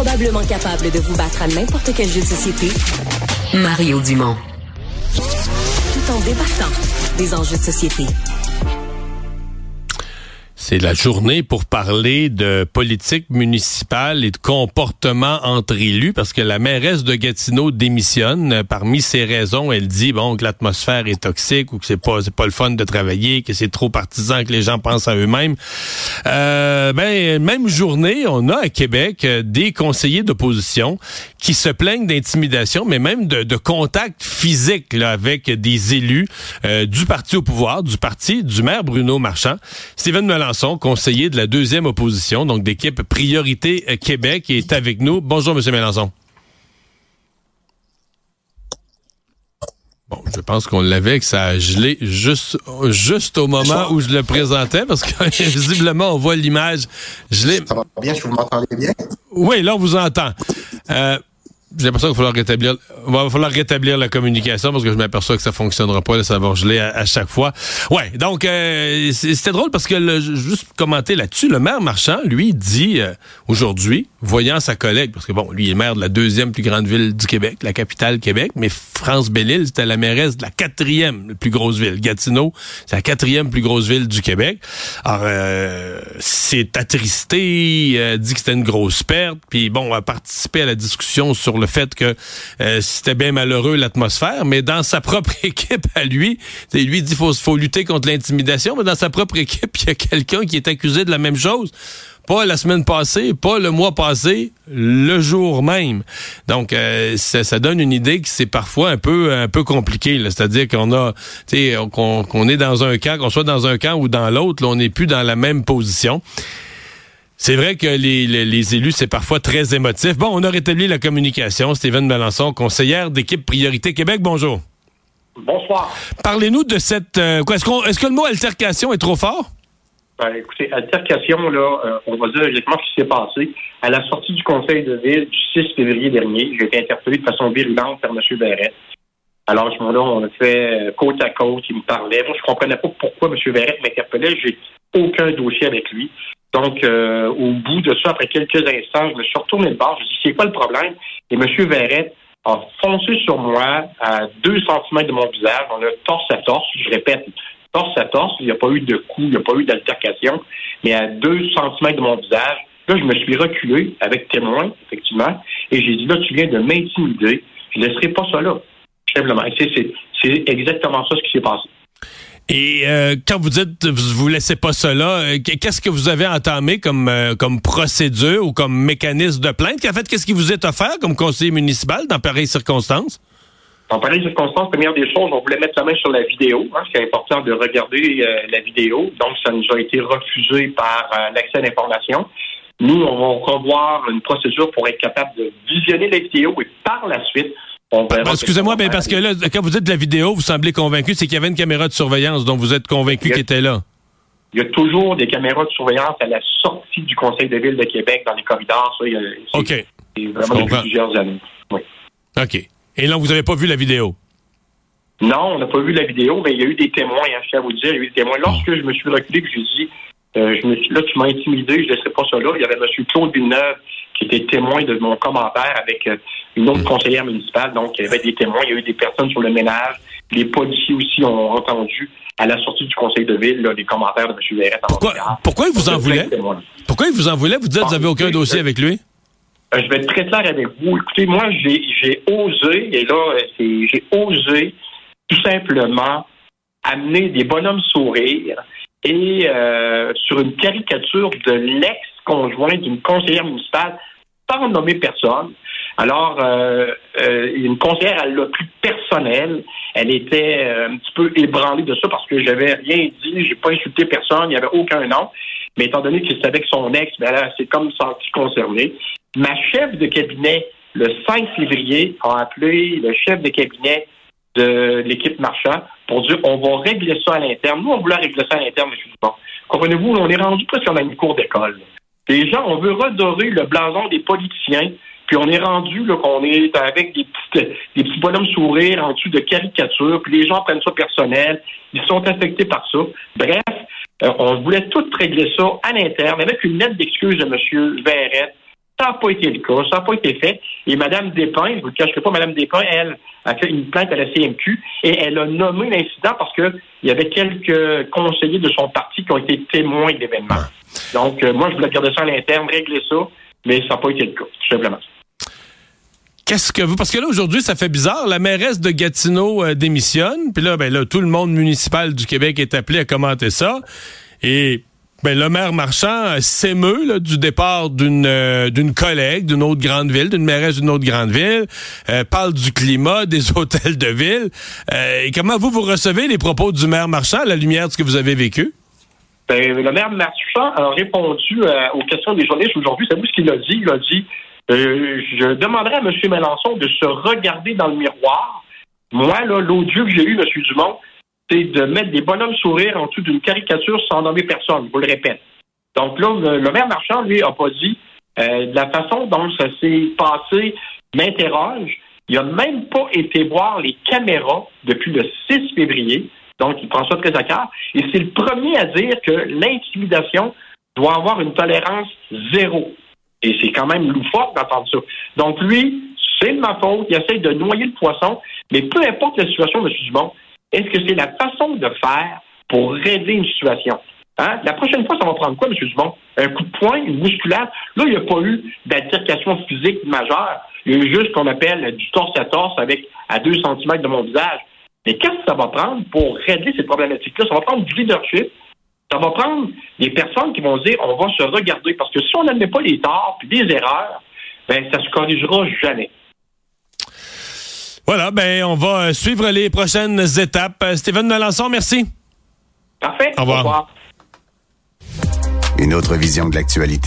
Probablement capable de vous battre à n'importe quel jeu de société, Mario Dumont. Tout en débattant des enjeux de société. C'est la journée pour parler de politique municipale et de comportement entre élus parce que la mairesse de Gatineau démissionne. Parmi ses raisons, elle dit bon que l'atmosphère est toxique ou que c'est pas c'est pas le fun de travailler, que c'est trop partisan, que les gens pensent à eux-mêmes. Euh, ben même journée, on a à Québec euh, des conseillers d'opposition qui se plaignent d'intimidation, mais même de, de contact physique là, avec des élus euh, du parti au pouvoir, du parti du maire Bruno Marchand. Steven conseiller de la deuxième opposition, donc d'équipe Priorité Québec, est avec nous. Bonjour, Monsieur Mélenchon. Bon, je pense qu'on l'avait, que ça a gelé juste, juste au moment où je le présentais, parce que visiblement, on voit l'image gelée. Ça va bien, je vous m'entendez bien? Oui, là, on vous entend. Euh, j'ai l'impression qu'il va falloir rétablir, va falloir rétablir la communication parce que je m'aperçois que ça fonctionnera pas, là, ça va geler à, chaque fois. Ouais, donc euh, c'était drôle parce que le, juste commenter là-dessus, le maire Marchand, lui, dit euh, aujourd'hui, voyant sa collègue, parce que bon, lui est maire de la deuxième plus grande ville du Québec, la capitale Québec, mais France Bellil, c'était la mairesse de la quatrième plus grosse ville. Gatineau, c'est la quatrième plus grosse ville du Québec. Alors, euh, c'est attristé, dit que c'était une grosse perte, puis bon, a participé à la discussion sur le fait que euh, c'était bien malheureux l'atmosphère, mais dans sa propre équipe à lui, lui dit faut faut lutter contre l'intimidation, mais dans sa propre équipe, il y a quelqu'un qui est accusé de la même chose. Pas la semaine passée, pas le mois passé, le jour même. Donc, euh, ça, donne une idée que c'est parfois un peu un peu compliqué. C'est-à-dire qu'on a, qu'on est dans un camp, qu'on soit dans un camp ou dans l'autre, on n'est plus dans la même position. C'est vrai que les, les, élus, c'est parfois très émotif. Bon, on a rétabli la communication. Stéphane Melançon, conseillère d'équipe Priorité Québec, bonjour. Bonsoir. Parlez-nous de cette... Euh, est-ce, qu'on, est-ce que le mot altercation est trop fort? Ben, écoutez, altercation, là, euh, on va dire exactement ce qui s'est passé. À la sortie du conseil de ville du 6 février dernier, j'ai été interpellé de façon virulente par M. Verret. Alors, à ce moment-là, on a fait euh, côte à côte, il me parlait. Moi, je comprenais pas pourquoi M. Verret m'interpellait. J'ai aucun dossier avec lui. Donc, euh, au bout de ça, après quelques instants, je me suis retourné de bord. Je me suis dit, c'est quoi le problème? Et M. Verret a foncé sur moi à deux centimètres de mon visage. On a torse à torse. Je répète, torse. Il n'y a pas eu de coup, il n'y a pas eu d'altercation. Mais à deux centimètres de mon visage, là, je me suis reculé avec témoin, effectivement. Et j'ai dit, là, tu viens de m'intimider. Je ne laisserai pas ça là. Simplement. C'est exactement ça ce qui s'est passé. Et euh, quand vous dites vous vous laissez pas cela, euh, qu'est-ce que vous avez entamé comme euh, comme procédure ou comme mécanisme de plainte En fait, qu'est-ce qui vous est offert comme conseiller municipal dans pareilles circonstances Dans pareilles circonstances, première des choses, on voulait mettre la main sur la vidéo. Hein, c'est important de regarder la vidéo. Donc, ça nous a été refusé par l'accès à l'information. Nous, on va revoir une procédure pour être capable de visionner la vidéo et par la suite Excusez-moi, mais parce que là, quand vous dites de la vidéo, vous semblez convaincu, c'est qu'il y avait une caméra de surveillance dont vous êtes convaincu qu'elle était là. Il y a toujours des caméras de surveillance à la sortie du Conseil de ville de Québec dans les corridors. Ça, OK. C'est vraiment depuis plusieurs années. Oui. OK. Et là, vous n'avez pas vu la vidéo? Non, on n'a pas vu la vidéo, mais il y a eu des témoins, hein, je tiens à vous dire, il y a eu des témoins. Lorsque je me suis reculé, que j'ai dit, euh, je me suis, là, tu m'as intimidé, je ne laisserai pas ça là. Il y avait M. Claude Villeneuve qui était témoin de mon commentaire avec euh, une autre mm. conseillère municipale. Donc, il y avait des témoins, il y a eu des personnes sur le ménage. Les policiers aussi ont entendu à la sortie du conseil de ville les commentaires de M. Verrette. Pourquoi, pourquoi il vous en voulait? Pourquoi il vous en voulait? Vous dites que vous n'avez aucun dossier avec lui? Euh, je vais être très clair avec vous. Écoutez, moi, j'ai osé, et là, j'ai osé tout simplement amener des bonhommes sourires et euh, sur une caricature de l'ex-conjoint d'une conseillère municipale, sans nommer personne. Alors, euh, euh, une conseillère, elle l'a pris personnel. Elle était un petit peu ébranlée de ça parce que j'avais rien dit, j'ai pas insulté personne, il n'y avait aucun nom. Mais étant donné que c'était avec son ex, ben là, c'est comme senti concerné. Ma chef de cabinet, le 5 février, a appelé le chef de cabinet de l'équipe marchand pour dire on va régler ça à l'interne. Nous, on voulait régler ça à l'interne, mais bon. Comprenez-vous, on est rendu presque dans une cour d'école. Les gens, on veut redorer le blason des politiciens, puis on est rendu qu'on est avec des petits, des petits bonhommes sourires en dessous de caricatures, puis les gens prennent ça personnel, ils sont affectés par ça. Bref, euh, on voulait tout régler ça à l'interne avec une lettre d'excuse de M. Verrette, sans n'a pas été le cas, ça n'a pas été fait. Et Mme Despins, je ne vous le cacherai pas, Mme Despins, elle, a fait une plainte à la CMQ et elle a nommé l'incident parce qu'il y avait quelques conseillers de son parti qui ont été témoins de l'événement. Donc, euh, moi, je voulais garder ça à l'interne, régler ça, mais ça n'a pas été le cas, tout simplement. Qu'est-ce que vous parce que là aujourd'hui ça fait bizarre la mairesse de Gatineau euh, démissionne puis là ben là tout le monde municipal du Québec est appelé à commenter ça et ben, le maire Marchand s'émeut du départ d'une euh, d'une collègue d'une autre grande ville, d'une mairesse d'une autre grande ville, euh, parle du climat, des hôtels de ville. Euh, et comment vous, vous recevez les propos du maire Marchand à la lumière de ce que vous avez vécu? Ben, le maire Marchand a répondu aux questions des journalistes aujourd'hui. C'est vous ce qu'il a dit? Il a dit Je demanderai à M. Mélenchon de se regarder dans le miroir. Moi, là, l'odieux que j'ai eu, M. Dumont, c'est de mettre des bonhommes sourires en dessous d'une caricature sans nommer personne, je vous le répète. Donc là, le, maire Marchand, lui, a pas dit euh, de la façon dont ça s'est passé m'interroge. Il n'a même pas été voir les caméras depuis le 6 février. Donc, il prend ça très à cœur. Et c'est le premier à dire que l'intimidation doit avoir une tolérance zéro. Et c'est quand même loufoque d'entendre ça. Donc, lui, c'est de ma faute. Il essaie de noyer le poisson. Mais peu importe la situation, M. Dumont, est-ce que c'est la façon de faire pour régler une situation? Hein? La prochaine fois, ça va prendre quoi, M. Dumont? Un coup de poing, une bousculade? Là, il n'y a pas eu d'altercation physique majeure. Il y a eu juste ce qu'on appelle du torse à torse avec à deux centimètres de mon visage. Mais qu'est-ce que ça va prendre pour régler ces problématiques-là? Ça va prendre du leadership. Ça va prendre des personnes qui vont dire on va se regarder. Parce que si on n'admet pas les torts et des erreurs, ben ça se corrigera jamais. Voilà, ben on va suivre les prochaines étapes. Euh, Stéphane Melançon, merci. Parfait. Au revoir. Au revoir. Une autre vision de l'actualité.